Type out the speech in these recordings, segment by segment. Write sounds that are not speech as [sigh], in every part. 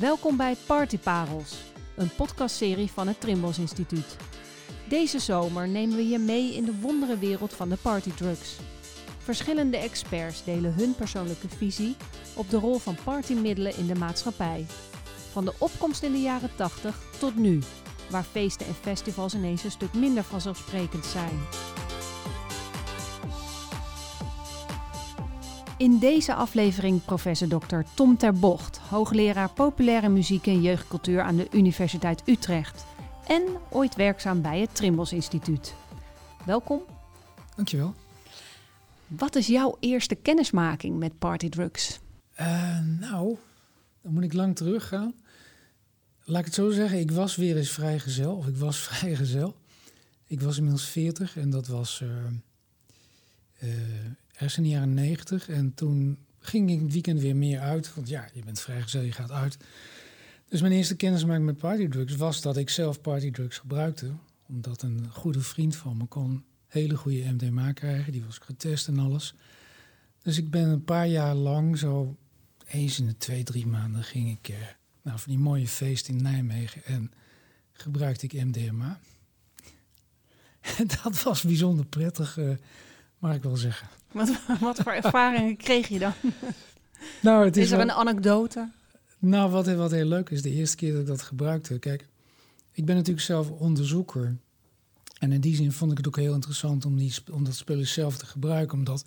Welkom bij Partyparels, een podcastserie van het Trimbos Instituut. Deze zomer nemen we je mee in de wonderenwereld van de partydrugs. Verschillende experts delen hun persoonlijke visie op de rol van partymiddelen in de maatschappij. Van de opkomst in de jaren 80 tot nu, waar feesten en festivals ineens een stuk minder vanzelfsprekend zijn. In deze aflevering professor Dr. Tom Terbocht, hoogleraar populaire muziek en jeugdcultuur aan de Universiteit Utrecht en ooit werkzaam bij het Trimbos Instituut. Welkom. Dankjewel. Wat is jouw eerste kennismaking met partydrugs? Uh, nou, dan moet ik lang teruggaan. Laat ik het zo zeggen, ik was weer eens vrijgezel, of ik was [laughs] vrijgezel. Ik was inmiddels 40 en dat was uh, uh, ergens in de jaren 90. En toen ging ik het weekend weer meer uit, want ja, je bent vrijgezel, je gaat uit. Dus mijn eerste kennismaking met partydrugs was dat ik zelf partydrugs gebruikte. Omdat een goede vriend van me kon hele goede MDMA krijgen. Die was getest en alles. Dus ik ben een paar jaar lang, zo eens in de twee, drie maanden, ging ik uh, nou, van die mooie feest in Nijmegen en gebruikte ik MDMA. En [laughs] dat was bijzonder prettig, uh, mag ik wel zeggen. Wat, [laughs] wat voor ervaringen kreeg je dan? [laughs] Nou, het is, is er wel, een anekdote? Nou, wat, wat heel leuk is, de eerste keer dat ik dat gebruikte. Kijk, ik ben natuurlijk zelf onderzoeker. En in die zin vond ik het ook heel interessant om, die, om dat spullen zelf te gebruiken. Omdat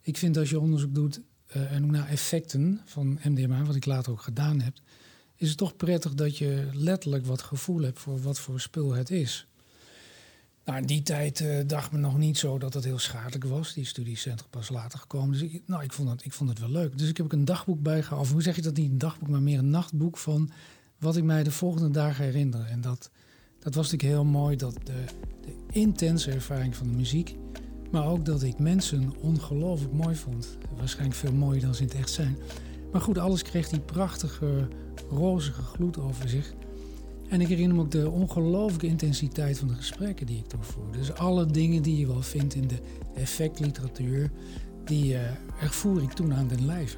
ik vind als je onderzoek doet uh, en ook naar effecten van MDMA, wat ik later ook gedaan heb, is het toch prettig dat je letterlijk wat gevoel hebt voor wat voor spul het is. Nou, in die tijd uh, dacht men nog niet zo dat het heel schadelijk was. Die studie pas later gekomen. Dus ik, nou, ik, vond het, ik vond het wel leuk. Dus ik heb ook een dagboek bijgehouden. Of hoe zeg je dat niet een dagboek, maar meer een nachtboek van wat ik mij de volgende dagen herinner. En dat, dat was natuurlijk heel mooi, dat de, de intense ervaring van de muziek. Maar ook dat ik mensen ongelooflijk mooi vond. Waarschijnlijk veel mooier dan ze in het echt zijn. Maar goed, alles kreeg die prachtige, rozige gloed over zich. En ik herinner me ook de ongelooflijke intensiteit van de gesprekken die ik toen voerde. Dus alle dingen die je wel vindt in de effectliteratuur, die uh, ervoer ik toen aan den lijve.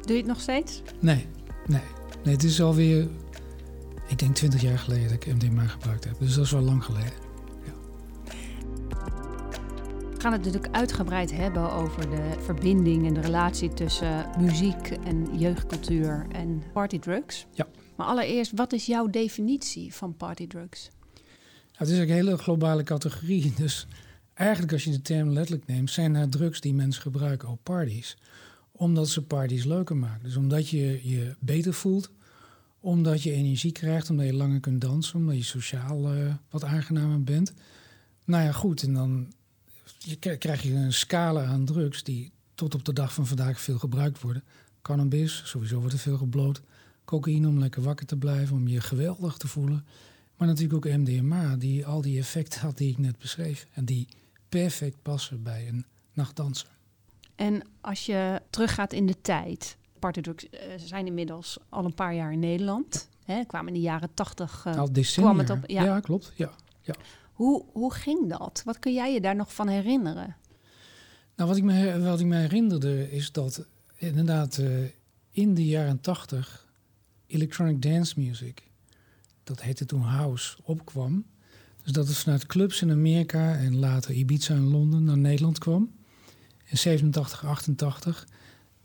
Doe je het nog steeds? Nee, nee. nee het is alweer, ik denk 20 jaar geleden dat ik MDMA gebruikt heb. Dus dat is wel lang geleden. Ja. We gaan het natuurlijk uitgebreid hebben over de verbinding en de relatie tussen muziek en jeugdcultuur en partydrugs. Ja. Maar allereerst, wat is jouw definitie van partydrugs? Nou, het is een hele globale categorie. [laughs] Dus eigenlijk als je de term letterlijk neemt, zijn er drugs die mensen gebruiken op parties. Omdat ze parties leuker maken. Dus omdat je je beter voelt, omdat je energie krijgt, omdat je langer kunt dansen, omdat je sociaal uh, wat aangenamer bent. Nou ja, goed, en dan je, krijg je een scala aan drugs die tot op de dag van vandaag veel gebruikt worden. Cannabis, sowieso wordt er veel gebloot cocaïne om lekker wakker te blijven, om je geweldig te voelen. Maar natuurlijk ook MDMA, die al die effecten had die ik net beschreef. En die perfect passen bij een nachtdanser. En als je teruggaat in de tijd, partydrugs uh, zijn inmiddels al een paar jaar in Nederland. Hè, kwamen in de jaren tachtig. Uh, al decennia. kwam het op. Ja, ja klopt. Ja, ja. Hoe, hoe ging dat? Wat kun jij je daar nog van herinneren? Nou, wat ik me, wat ik me herinnerde is dat inderdaad uh, in de jaren tachtig electronic dance music, dat heette toen house, opkwam. Dus dat het vanuit clubs in Amerika en later Ibiza en Londen naar Nederland kwam. In 87, 88.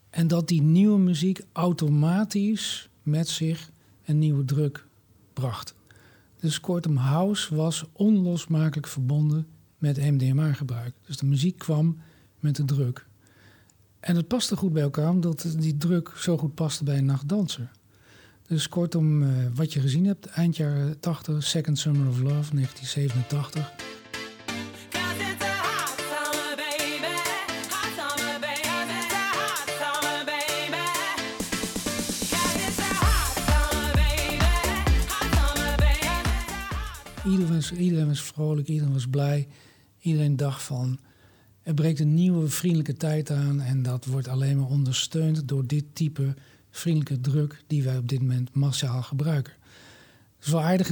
En dat die nieuwe muziek automatisch met zich een nieuwe druk bracht. Dus kortom, house was onlosmakelijk verbonden met MDMA-gebruik. Dus de muziek kwam met de druk. En het paste goed bij elkaar, omdat die druk zo goed paste bij een nachtdanser. Dus kortom, uh, wat je gezien hebt, eind jaren 80, Second Summer of Love, 1987. Iedereen was, iedereen was vrolijk, iedereen was blij. Iedereen dacht van, er breekt een nieuwe vriendelijke tijd aan... en dat wordt alleen maar ondersteund door dit type vriendelijke druk die wij op dit moment massaal gebruiken. Dat is wel aardig,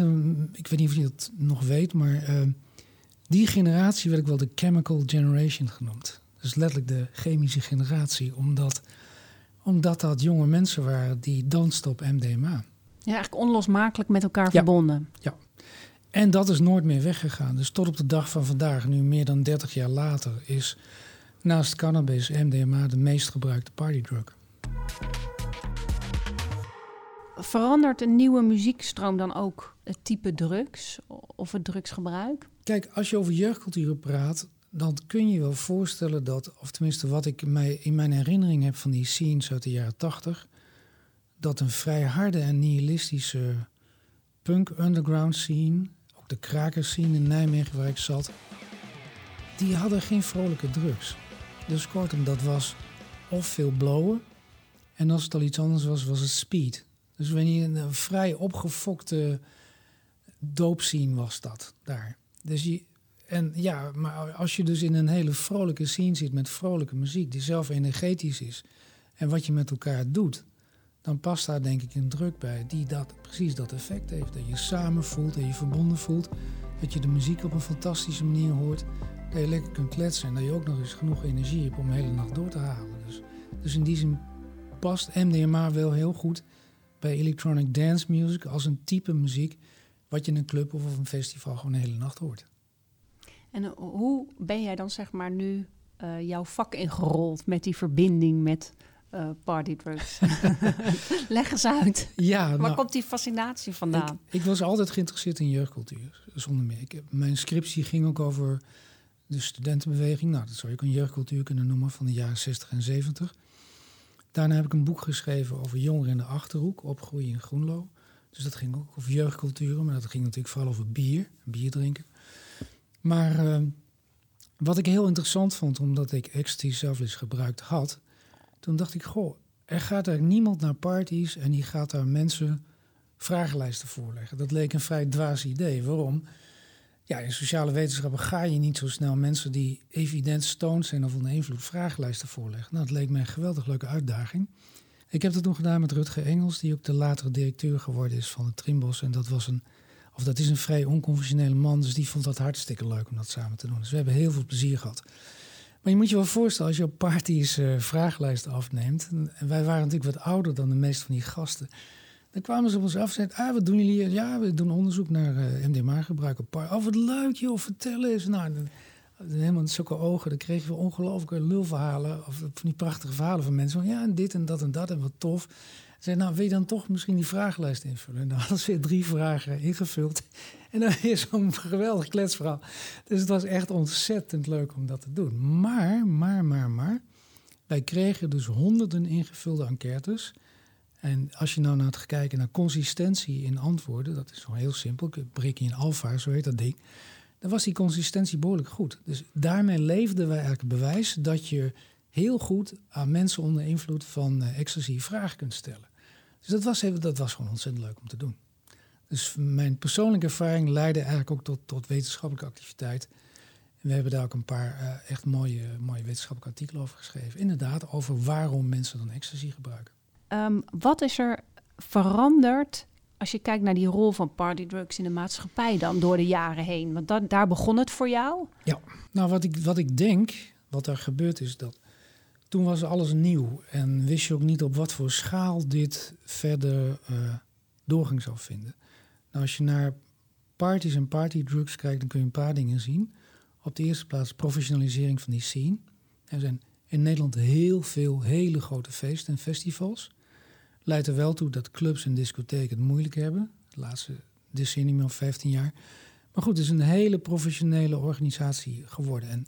ik weet niet of je dat nog weet, maar uh, die generatie werd ik wel de chemical generation genoemd. Dus letterlijk de chemische generatie, omdat Omdat dat jonge mensen waren die dansten op MDMA. Ja, eigenlijk onlosmakelijk met elkaar verbonden. Ja. En dat is nooit meer weggegaan. Dus tot op de dag van vandaag, nu meer dan 30 jaar later, is naast cannabis MDMA de meest gebruikte partydrug. Verandert een nieuwe muziekstroom dan ook het type drugs of het drugsgebruik? Kijk, als je over jeugdcultuur praat, dan kun je wel voorstellen dat, of tenminste wat ik mij in mijn herinnering heb van die scenes uit de jaren 80, dat een vrij harde en nihilistische punk underground scene, ook de krakers scene in Nijmegen waar ik zat, die hadden geen vrolijke drugs. Dus kortom, dat was of veel blowen. En als het al iets anders was, was het speed. Dus wanneer een vrij opgefokte doopscene was dat daar. Dus je, en ja, maar als je dus in een hele vrolijke scene zit met vrolijke muziek, die zelf energetisch is, en wat je met elkaar doet, dan past daar denk ik een druk bij die dat, precies dat effect heeft. Dat je samen voelt en je verbonden voelt. Dat je de muziek op een fantastische manier hoort. Dat je lekker kunt kletsen en dat je ook nog eens genoeg energie hebt om de hele nacht door te halen. Dus, dus in die zin past MDMA wel heel goed bij electronic dance music als een type muziek wat je in een club of op een festival gewoon de hele nacht hoort. En eh, hoe ben jij dan zeg maar nu uh, jouw vak ingerold met die verbinding met uh, partydrugs? [laughs] Leg eens uit. Ja, Waar nou, komt die fascinatie vandaan? Ik, ik, was altijd geïnteresseerd in jeugdcultuur, zonder meer. Ik, mijn scriptie ging ook over de studentenbeweging. Nou, dat zou je ook een jeugdcultuur kunnen noemen van de jaren 60 en 70. Daarna heb ik een boek geschreven over jongeren in de Achterhoek, opgroeien in Groenlo. Dus dat ging ook over jeugdculturen, maar dat ging natuurlijk vooral over bier, bier drinken. Maar uh, wat ik heel interessant vond, omdat ik ecstasy zelf eens gebruikt had, toen dacht ik, goh, er gaat er niemand naar parties en die gaat daar mensen vragenlijsten voorleggen. Dat leek een vrij dwaas idee. Waarom? Ja, in sociale wetenschappen ga je niet zo snel mensen die evident stoned zijn of onder invloed vragenlijsten voorleggen. Nou, dat leek mij een geweldig leuke uitdaging. Ik heb dat toen gedaan met Rutger Engels, die ook de latere directeur geworden is van het Trimbos. En dat was een, of dat is een vrij onconventionele man, dus die vond dat hartstikke leuk om dat samen te doen. Dus we hebben heel veel plezier gehad. Maar je moet je wel voorstellen, als je op parties uh, vragenlijsten afneemt. En wij waren natuurlijk wat ouder dan de meeste van die gasten. Dan kwamen ze op ons af en zeiden, ah, wat doen jullie hier? Ja, we doen onderzoek naar uh, MDMA-gebruik op par. Oh, wat leuk joh, vertel eens. Nou, helemaal zulke ogen, dan kregen we ongelooflijke lulverhalen. Of van die prachtige verhalen van mensen. Van, ja, en dit en dat en dat en wat tof. Zei, nou, wil je dan toch misschien die vragenlijst invullen? En dan [laughs] hadden ze weer drie vragen ingevuld. En dan weer zo'n geweldig kletsverhaal. Dus het was echt ontzettend leuk om dat te doen. Maar, maar, maar, maar. Wij kregen dus honderden ingevulde enquêtes. En als je nou naar het kijken naar consistentie in antwoorden, dat is gewoon heel simpel. Breek in alfa, zo heet dat ding. Dan was die consistentie behoorlijk goed. Dus daarmee leefden wij eigenlijk bewijs dat je heel goed aan mensen onder invloed van ecstasy vragen kunt stellen. Dus dat was, even, dat was gewoon ontzettend leuk om te doen. Dus mijn persoonlijke ervaring leidde eigenlijk ook tot, tot wetenschappelijke activiteit. En we hebben daar ook een paar uh, echt mooie, mooie wetenschappelijke artikelen over geschreven. Inderdaad, over waarom mensen dan ecstasy gebruiken. Um, wat is er veranderd als je kijkt naar die rol van partydrugs in de maatschappij dan door de jaren heen? Want daar begon het voor jou? Ja, nou wat ik, wat ik denk, wat er gebeurd is, dat toen was alles nieuw. En wist je ook niet op wat voor schaal dit verder uh, doorgang zou vinden. Nou, als je naar parties en partydrugs kijkt, dan kun je een paar dingen zien. Op de eerste plaats professionalisering van die scene. Er zijn in Nederland heel veel hele grote feesten en festivals. Leidt er wel toe dat clubs en discotheken het moeilijk hebben. De laatste decennium of 15 jaar. Maar goed, het is een hele professionele organisatie geworden. En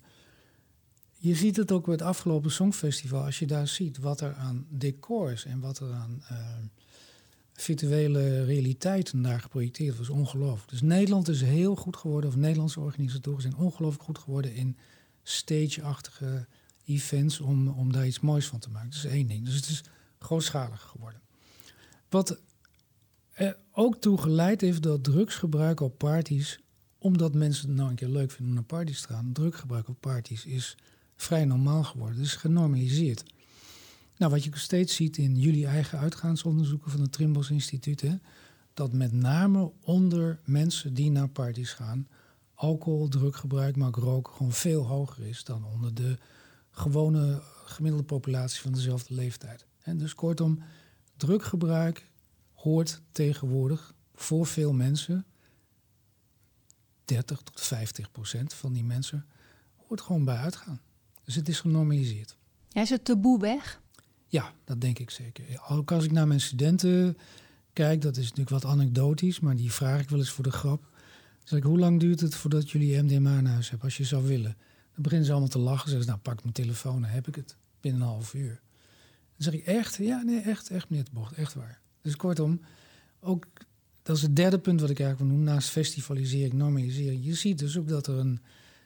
je ziet het ook bij het afgelopen Songfestival. Als je daar ziet wat er aan decors en wat er aan uh, virtuele realiteiten daar geprojecteerd was, ongelooflijk. Dus Nederland is heel goed geworden, of Nederlandse organisatoren zijn ongelooflijk goed geworden in stage-achtige events om, om daar iets moois van te maken. Dat is één ding. Dus het is grootschalig geworden. Wat er ook toe geleid heeft dat drugsgebruik op parties, omdat mensen het nou een keer leuk vinden om naar parties te gaan, druggebruik op parties is vrij normaal geworden. Is genormaliseerd. Nou, wat je steeds ziet in jullie eigen uitgaansonderzoeken van het Trimbos Instituut, hè, dat met name onder mensen die naar parties gaan, alcohol, druggebruik, maar ook roken gewoon veel hoger is dan onder de gewone gemiddelde populatie van dezelfde leeftijd. En dus kortom, druggebruik hoort tegenwoordig voor veel mensen, 30 tot 50 procent van die mensen, hoort gewoon bij uitgaan. Dus het is genormaliseerd. Ja, is het taboe weg? Ja, dat denk ik zeker. Ook als ik naar mijn studenten kijk, dat is natuurlijk wat anekdotisch, maar die vraag ik wel eens voor de grap. Zeg ik, hoe lang duurt het voordat jullie MDMA in huis hebben, als je zou willen? Dan beginnen ze allemaal te lachen. Ze zeggen, nou pak mijn telefoon, dan heb ik het binnen een half uur. Dan zeg ik, echt? Ja, nee, echt, echt meneer de Bocht, echt waar. Dus kortom, ook, dat is het derde punt wat ik eigenlijk wil noemen, naast festivalisering, normalisering. Je ziet dus ook dat er een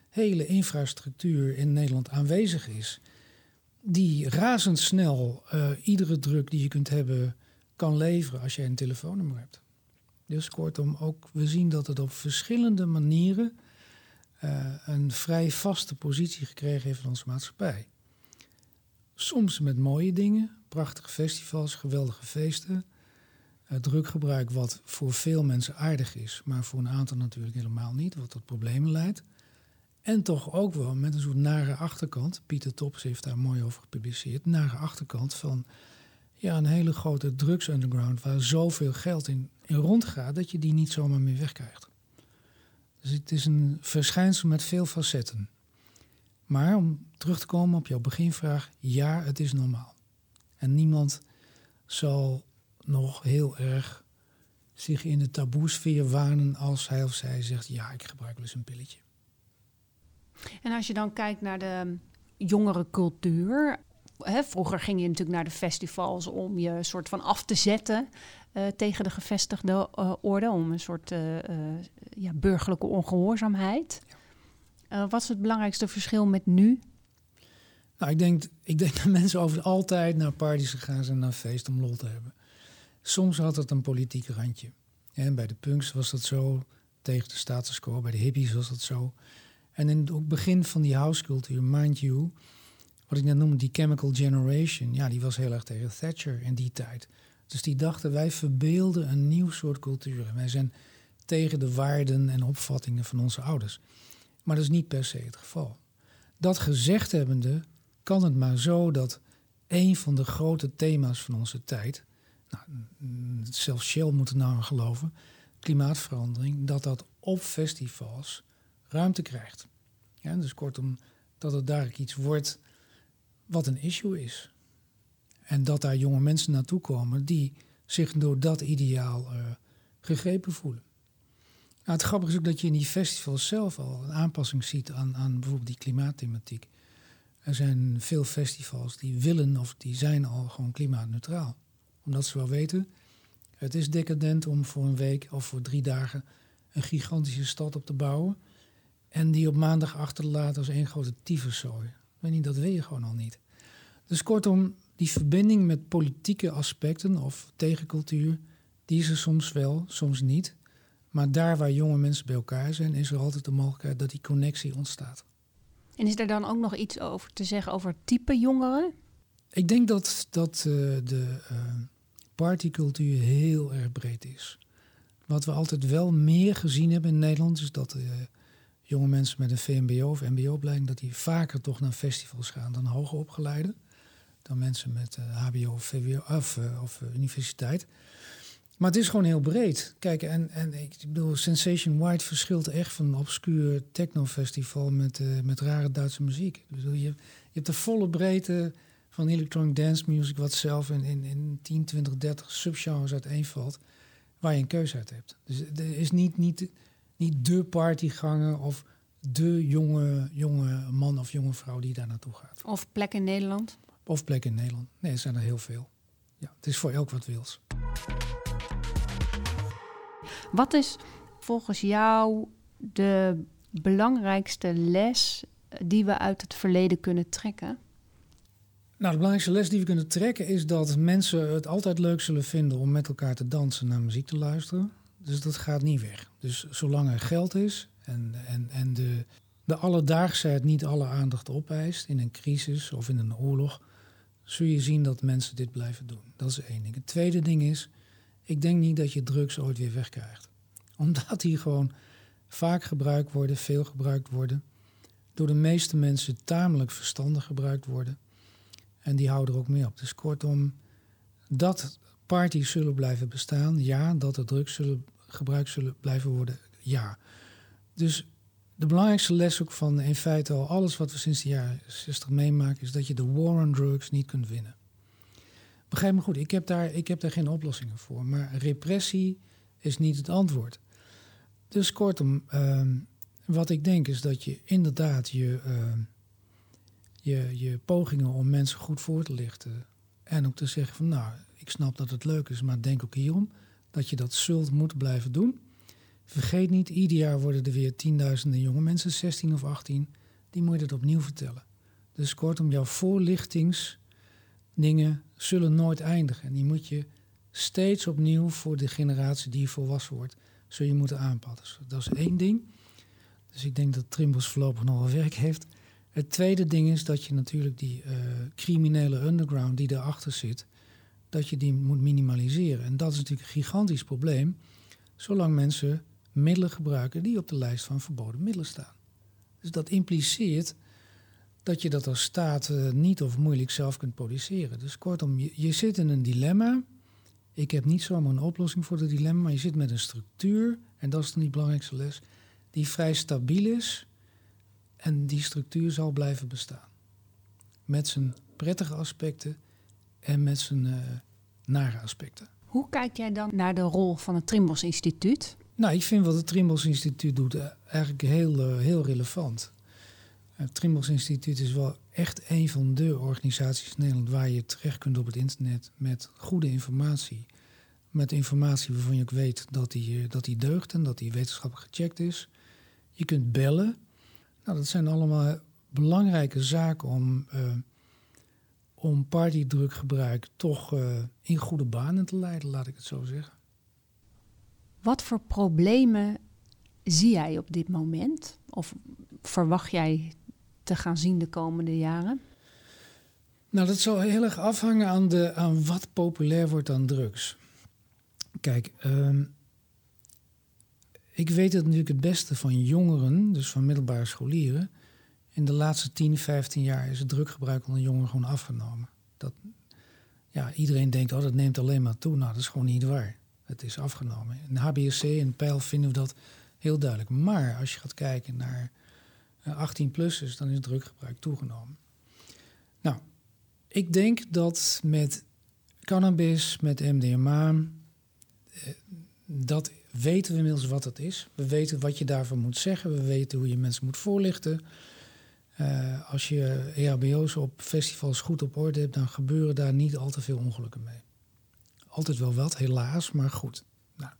hele infrastructuur in Nederland aanwezig is, die razendsnel uh, iedere druk die je kunt hebben kan leveren als je een telefoonnummer hebt. Dus kortom, ook we zien dat het op verschillende manieren uh, een vrij vaste positie gekregen heeft in onze maatschappij. Soms met mooie dingen, prachtige festivals, geweldige feesten. Uh, drukgebruik wat voor veel mensen aardig is, maar voor een aantal natuurlijk helemaal niet, wat tot problemen leidt. En toch ook wel met een soort nare achterkant. Pieter Tops heeft daar mooi over gepubliceerd. Nare achterkant van ja, een hele grote drugs underground waar zoveel geld in, in rondgaat dat je die niet zomaar meer wegkrijgt. Dus het is een verschijnsel met veel facetten. Maar om terug te komen op jouw beginvraag, ja, het is normaal. En niemand zal nog heel erg zich in de taboesfeer wanen als hij of zij zegt: Ja, ik gebruik eens een pilletje. En als je dan kijkt naar de jongere cultuur. Hè, vroeger ging je natuurlijk naar de festivals om je soort van af te zetten uh, tegen de gevestigde uh, orde, om een soort uh, ja, burgerlijke ongehoorzaamheid. Wat is het belangrijkste verschil met nu? Nou, ik denk, ik denk dat mensen over altijd naar parties gaan en naar feest om lol te hebben. Soms had het een politiek randje. En bij de punks was dat zo, tegen de status quo. Bij de hippies was dat zo. En in het begin van die housecultuur, mind you, wat ik net noemde, die chemical generation, ja, die was heel erg tegen Thatcher in die tijd. Dus die dachten, wij verbeelden een nieuw soort cultuur. Wij zijn tegen de waarden en opvattingen van onze ouders. Maar dat is niet per se het geval. Dat gezegd hebbende, kan het maar zo dat een van de grote thema's van onze tijd, nou, zelfs Shell moet er nou aan geloven, klimaatverandering, dat dat op festivals ruimte krijgt. Ja, dus kortom, dat het daar iets wordt wat een issue is. En dat daar jonge mensen naartoe komen die zich door dat ideaal uh, gegrepen voelen. Nou, het grappige is ook dat je in die festivals zelf al een aanpassing ziet aan, aan bijvoorbeeld die klimaatthematiek. Er zijn veel festivals die willen of die zijn al gewoon klimaatneutraal. Omdat ze wel weten, het is decadent om voor een week of voor drie dagen een gigantische stad op te bouwen. En die op maandag achter te laten als één grote tyfuszooi. Weet niet, dat wil je gewoon al niet. Dus kortom, die verbinding met politieke aspecten of tegencultuur, die is er soms wel, soms niet. Maar daar waar jonge mensen bij elkaar zijn, is er altijd de mogelijkheid dat die connectie ontstaat. En is er dan ook nog iets over te zeggen over type jongeren? Ik denk dat, dat uh, de uh, partycultuur heel erg breed is. Wat we altijd wel meer gezien hebben in Nederland, is dat uh, jonge mensen met een VMBO of MBO-opleiding, dat die vaker toch naar festivals gaan dan hoger opgeleiden. Dan mensen met HBO of, VWO, of, of universiteit. Maar het is gewoon heel breed. Kijk, en, en ik bedoel, Sensation White verschilt echt van een obscuur technofestival met, uh, met rare Duitse muziek. Ik bedoel, je, je hebt de volle breedte van electronic dance music, wat zelf in, in, in 10, 20, 30 subgenres uiteenvalt, waar je een keuze uit hebt. Dus er is niet, niet, niet de partyganger of de jonge, jonge man of jonge vrouw die daar naartoe gaat. Of plek in Nederland? Of plek in Nederland. Nee, er zijn er heel veel. Ja, het is voor elk wat wils. Wat is volgens jou de belangrijkste les die we uit het verleden kunnen trekken? Nou, de belangrijkste les die we kunnen trekken is dat mensen het altijd leuk zullen vinden om met elkaar te dansen naar muziek te luisteren. Dus dat gaat niet weg. Dus zolang er geld is en, en, en de, de alledaagsheid niet alle aandacht opeist in een crisis of in een oorlog, zul je zien dat mensen dit blijven doen. Dat is één ding. Het tweede ding is, ik denk niet dat je drugs ooit weer wegkrijgt. [laughs] Omdat die gewoon vaak gebruikt worden, veel gebruikt worden. Door de meeste mensen tamelijk verstandig gebruikt worden. En die houden er ook mee op. Dus kortom, Dat parties zullen blijven bestaan, ja. Dat er drugs zullen, gebruikt zullen blijven worden, ja. Dus de belangrijkste les ook van in feite al alles wat we sinds de jaren 60 meemaken, is dat je de war on drugs niet kunt winnen. Begrijp me goed, ik heb daar, ik heb daar geen oplossingen voor. Maar repressie is niet het antwoord. Dus kortom, ehm, wat ik denk is dat je inderdaad je, ehm, je, je pogingen om mensen goed voor te lichten. En ook te zeggen van nou, ik snap dat het leuk is, maar denk ook hierom dat je dat zult moeten blijven doen. Vergeet niet, ieder jaar worden er weer tienduizenden jonge mensen, 16 of 18, die moet je het opnieuw vertellen. Dus kortom, jouw voorlichtingsdingen zullen nooit eindigen. En die moet je steeds opnieuw voor de generatie die volwassen wordt, zul je moeten aanpassen. Dat is één ding. Dus ik denk dat Trimbos voorlopig nog wel werk heeft. Het tweede ding is dat je natuurlijk die uh, criminele underground die erachter zit, dat je die moet minimaliseren. En dat is natuurlijk een gigantisch probleem, zolang mensen middelen gebruiken die op de lijst van verboden middelen staan. Dus dat impliceert dat je dat als staat uh, niet of moeilijk zelf kunt produceren. Dus kortom, je, je zit in een dilemma. Ik heb niet zomaar een oplossing voor het dilemma, maar je zit met een structuur, en dat is dan die belangrijkste les, die vrij stabiel is en die structuur zal blijven bestaan. Met zijn prettige aspecten en met zijn uh, nare aspecten. Hoe kijk jij dan naar de rol van het Trimbos Instituut? Nou, ik vind wat het Trimbos Instituut doet eh, eigenlijk heel, uh, heel relevant. Het Trimbos Instituut is wel echt een van de organisaties in Nederland waar je terecht kunt op het internet met goede informatie. Met informatie waarvan je ook weet dat die, dat die deugt en dat die wetenschappelijk gecheckt is. Je kunt bellen. Nou, dat zijn allemaal belangrijke zaken om, uh, om partydrukgebruik toch in goede banen te leiden, laat ik het zo zeggen. Wat voor problemen zie jij op dit moment? Of verwacht jij te gaan zien de komende jaren? Nou, dat zal heel erg afhangen aan, de, aan wat populair wordt aan drugs. Kijk, um, ik weet het natuurlijk het beste van jongeren, dus van middelbare scholieren. In de laatste 10, 15 jaar is het druggebruik onder jongeren gewoon afgenomen. Dat, ja, iedereen denkt, oh, dat neemt alleen maar toe. Nou, dat is gewoon niet waar. Het is afgenomen. In HBSC en Pijl vinden we dat heel duidelijk. Maar als je gaat kijken naar 18-plussers, dan is het druggebruik toegenomen. Nou, ik denk dat met cannabis, met MDMA, dat weten we inmiddels wat het is. We weten wat je daarvan moet zeggen. We weten hoe je mensen moet voorlichten. Uh, als je EHBO's op festivals goed op orde hebt, dan gebeuren daar niet al te veel ongelukken mee. Altijd wel wat, helaas, maar goed. Nou,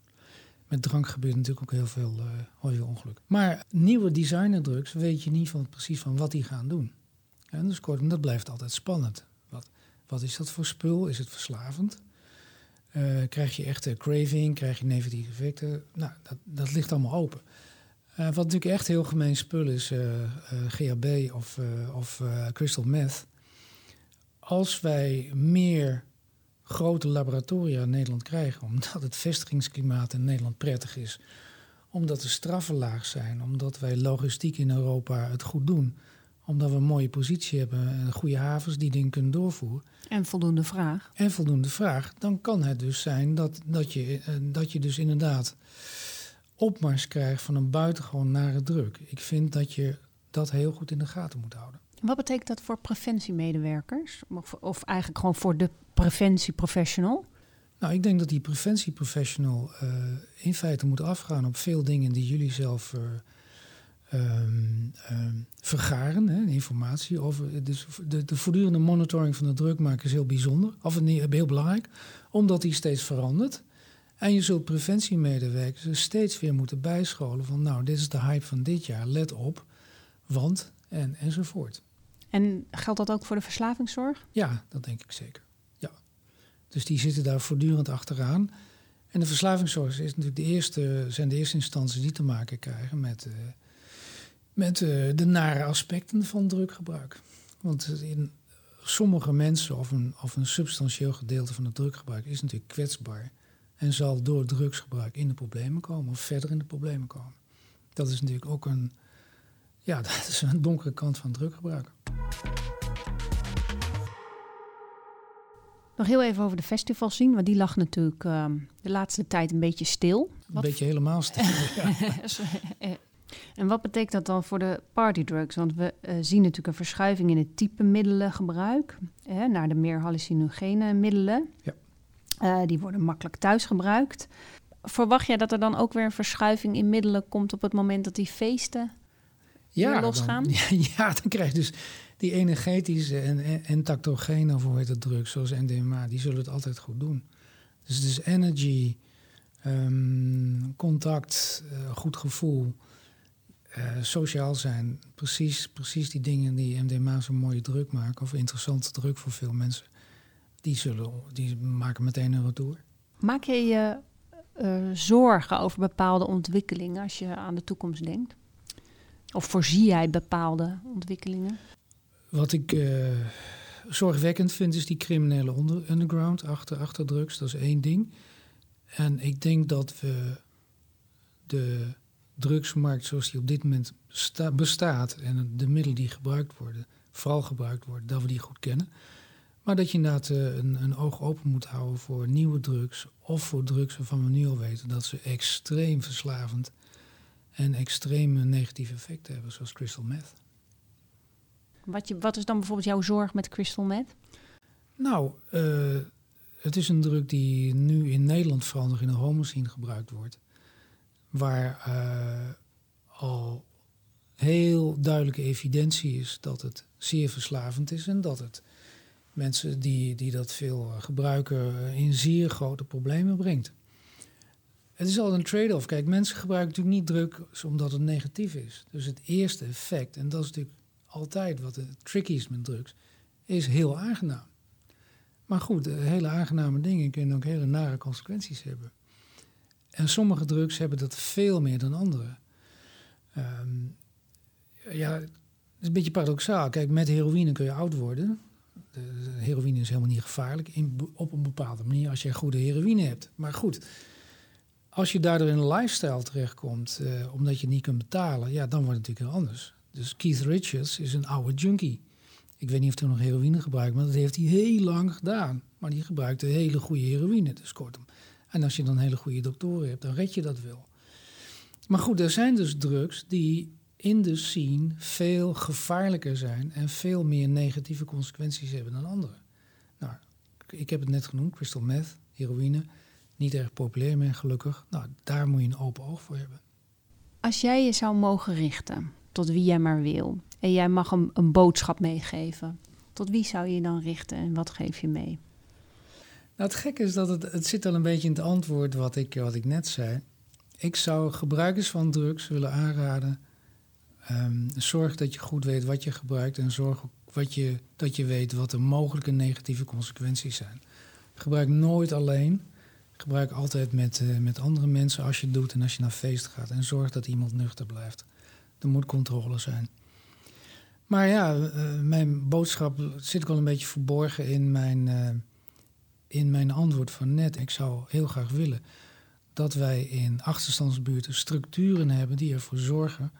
met drank gebeurt natuurlijk ook heel veel, veel ongeluk. Maar nieuwe designerdrugs weet je niet van, precies van wat die gaan doen. En dus kortom, dat blijft altijd spannend. Wat, wat is dat voor spul? Is het verslavend? Uh, krijg je echte craving, krijg je negatieve effecten. Nou, dat, dat ligt allemaal open. Wat natuurlijk echt heel gemeen spul is, GHB of, of crystal meth. Als wij meer grote laboratoria in Nederland krijgen, omdat het vestigingsklimaat in Nederland prettig is, omdat de straffen laag zijn, omdat wij logistiek in Europa het goed doen, omdat we een mooie positie hebben en goede havens die dingen kunnen doorvoeren. En voldoende vraag. En voldoende vraag. Dan kan het dus zijn dat, dat, je, eh, dat je dus inderdaad opmars krijgt van een buitengewoon nare druk. Ik vind dat je dat heel goed in de gaten moet houden. Wat betekent dat voor preventiemedewerkers? Of, eigenlijk gewoon voor de preventieprofessional? Nou, ik denk dat die preventieprofessional uh, in feite moet afgaan op veel dingen die jullie zelf uh, um, um, vergaren, hè, informatie over. Dus de, de voortdurende monitoring van de drukmaker is heel bijzonder, of heel belangrijk, omdat die steeds verandert. En je zult preventiemedewerkers steeds weer moeten bijscholen van, nou, dit is de hype van dit jaar, let op, want en enzovoort. En geldt dat ook voor de verslavingszorg? Ja, dat denk ik zeker. Ja. Dus die zitten daar voortdurend achteraan. En de verslavingszorg is natuurlijk de eerste, zijn de eerste instanties die te maken krijgen met. Uh, met uh, de nare aspecten van druggebruik. Want in sommige mensen of een, of een substantieel gedeelte van het druggebruik is natuurlijk kwetsbaar. En zal door drugsgebruik in de problemen komen of verder in de problemen komen. Dat is natuurlijk ook een, ja, [laughs] dat is een donkere kant van druggebruik. Nog heel even over de festival zien, want die lag natuurlijk ehm, de laatste tijd een beetje stil. Een beetje helemaal stil. [laughs] en wat betekent dat dan voor de partydrugs? Want we uh, zien natuurlijk een verschuiving in het type middelengebruik hè, naar de meer hallucinogene middelen. Ja. Uh, die worden makkelijk thuis gebruikt. Verwacht jij dat er dan ook weer een verschuiving in middelen komt op het moment dat die feesten ja, losgaan? [laughs] Dan, ja, dan krijg je dus die energetische en, en, tactogene, of hoe heet het drugs, zoals NDMA, die zullen het altijd goed doen. Dus het is energy, um, contact, uh, goed gevoel, uh, sociaal zijn. Precies, precies die dingen die MDMA zo'n mooie druk maken, of interessante druk voor veel mensen. Die, zullen, die maken meteen een retour. Maak je je uh, zorgen over bepaalde ontwikkelingen als je aan de toekomst denkt? Of voorzie jij bepaalde ontwikkelingen? Wat ik uh, zorgwekkend vind, is die criminele underground achter, achter drugs. Dat is één ding. En ik denk dat we de drugsmarkt zoals die op dit moment bestaat en de middelen die gebruikt worden, vooral gebruikt worden, dat we die goed kennen. Maar dat je inderdaad uh, een, een, oog open moet houden voor nieuwe drugs of voor drugs waarvan we nu al weten dat ze extreem verslavend en extreme negatieve effecten hebben, zoals crystal meth. Wat, je, wat is dan bijvoorbeeld jouw zorg met crystal meth? Nou, uh, het is een druk die nu in Nederland vooral nog in de homoscene gebruikt wordt. Waar uh, al heel duidelijke evidentie is dat het zeer verslavend is en dat het mensen die, die dat veel gebruiken in zeer grote problemen brengt. Het is altijd een trade-off. Kijk, mensen gebruiken natuurlijk niet druk omdat het negatief is. Dus het eerste effect, en dat is natuurlijk altijd wat het tricky is met drugs, is heel aangenaam. Maar goed, hele aangename dingen kunnen ook hele nare consequenties hebben. En sommige drugs hebben dat veel meer dan andere. Ehm, ja, het is een beetje paradoxaal. Kijk, met heroïne kun je oud worden. De, heroïne is helemaal niet gevaarlijk op een bepaalde manier als je goede heroïne hebt. Maar goed, als je daardoor in een lifestyle terechtkomt, uh, omdat je niet kunt betalen, ja, dan wordt het natuurlijk heel anders. Dus Keith Richards is een oude junkie. Ik weet niet of hij nog heroïne gebruikt, maar dat heeft hij heel lang gedaan. Maar die gebruikte hele goede heroïne, dus kortom. En als je dan hele goede doktoren hebt, dan red je dat wel. Maar goed, er zijn dus drugs die in de scene veel gevaarlijker zijn en veel meer negatieve consequenties hebben dan andere. Nou, ik heb het net genoemd, crystal meth, heroïne. Niet erg populair meer, gelukkig. Nou, daar moet je een open oog voor hebben. Als jij je zou mogen richten tot wie jij maar wil. En jij mag een, een boodschap meegeven. Tot wie zou je je dan richten en wat geef je mee? Nou, het gekke is dat het, het zit al een beetje in het antwoord wat ik, wat ik net zei. Ik zou gebruikers van drugs willen aanraden. Um, zorg dat je goed weet wat je gebruikt en zorg wat je, dat je weet wat de mogelijke negatieve consequenties zijn. Gebruik nooit alleen. Gebruik altijd met, uh, met andere mensen als je het doet en als je naar feest gaat. En zorg dat iemand nuchter blijft. Er moet controle zijn. Maar ja, uh, mijn boodschap zit ook al een beetje verborgen in mijn, uh, in mijn antwoord van net. Ik zou heel graag willen dat wij in achterstandsbuurten structuren hebben die ervoor zorgen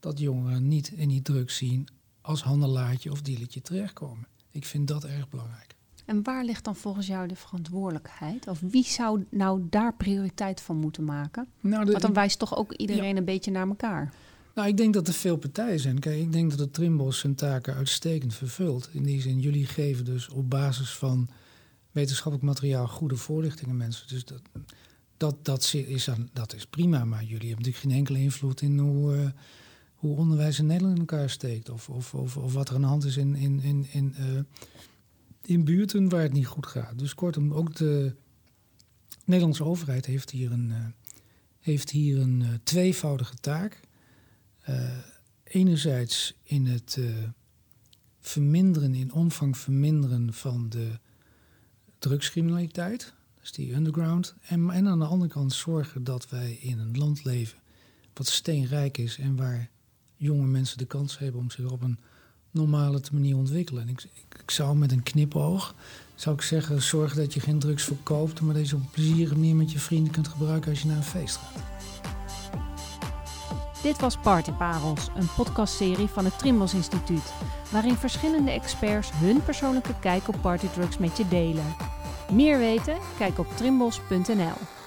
dat jongeren niet in die drugs zien als handelaartje of dealertje terechtkomen. Ik vind dat erg belangrijk. En waar ligt dan volgens jou de verantwoordelijkheid? Of wie zou nou daar prioriteit van moeten maken? Nou, Want dan wijst toch ook iedereen een beetje naar elkaar. Nou, ik denk dat er veel partijen zijn. Kijk, ik denk dat de Trimbos zijn taken uitstekend vervult. In die zin, jullie geven dus op basis van wetenschappelijk materiaal goede voorlichtingen mensen. Dus dat, dat, dat, is, dat is prima, maar jullie hebben natuurlijk geen enkele invloed in hoe, uh, hoe onderwijs in Nederland in elkaar steekt. Of, of, of, of wat er aan de hand is in, in, in, in, uh, in buurten waar het niet goed gaat. Dus kortom, ook de Nederlandse overheid heeft hier een, uh, heeft hier een tweevoudige taak. Uh, enerzijds in het verminderen, in omvang verminderen van de drugscriminaliteit, dus die underground. En, en aan de andere kant zorgen dat wij in een land leven wat steenrijk is en waar jonge mensen de kans hebben om zich op een normale manier ontwikkelen. En ik, ik, zou met een knipoog, zou ik zeggen, zorg dat je geen drugs verkoopt, maar je op een plezierige manier met je vrienden kunt gebruiken als je naar een feest gaat. Dit was Partyparels, een podcastserie van het Trimbos Instituut, waarin verschillende experts hun persoonlijke kijk op partydrugs met je delen. Meer weten? Kijk op trimbos.nl.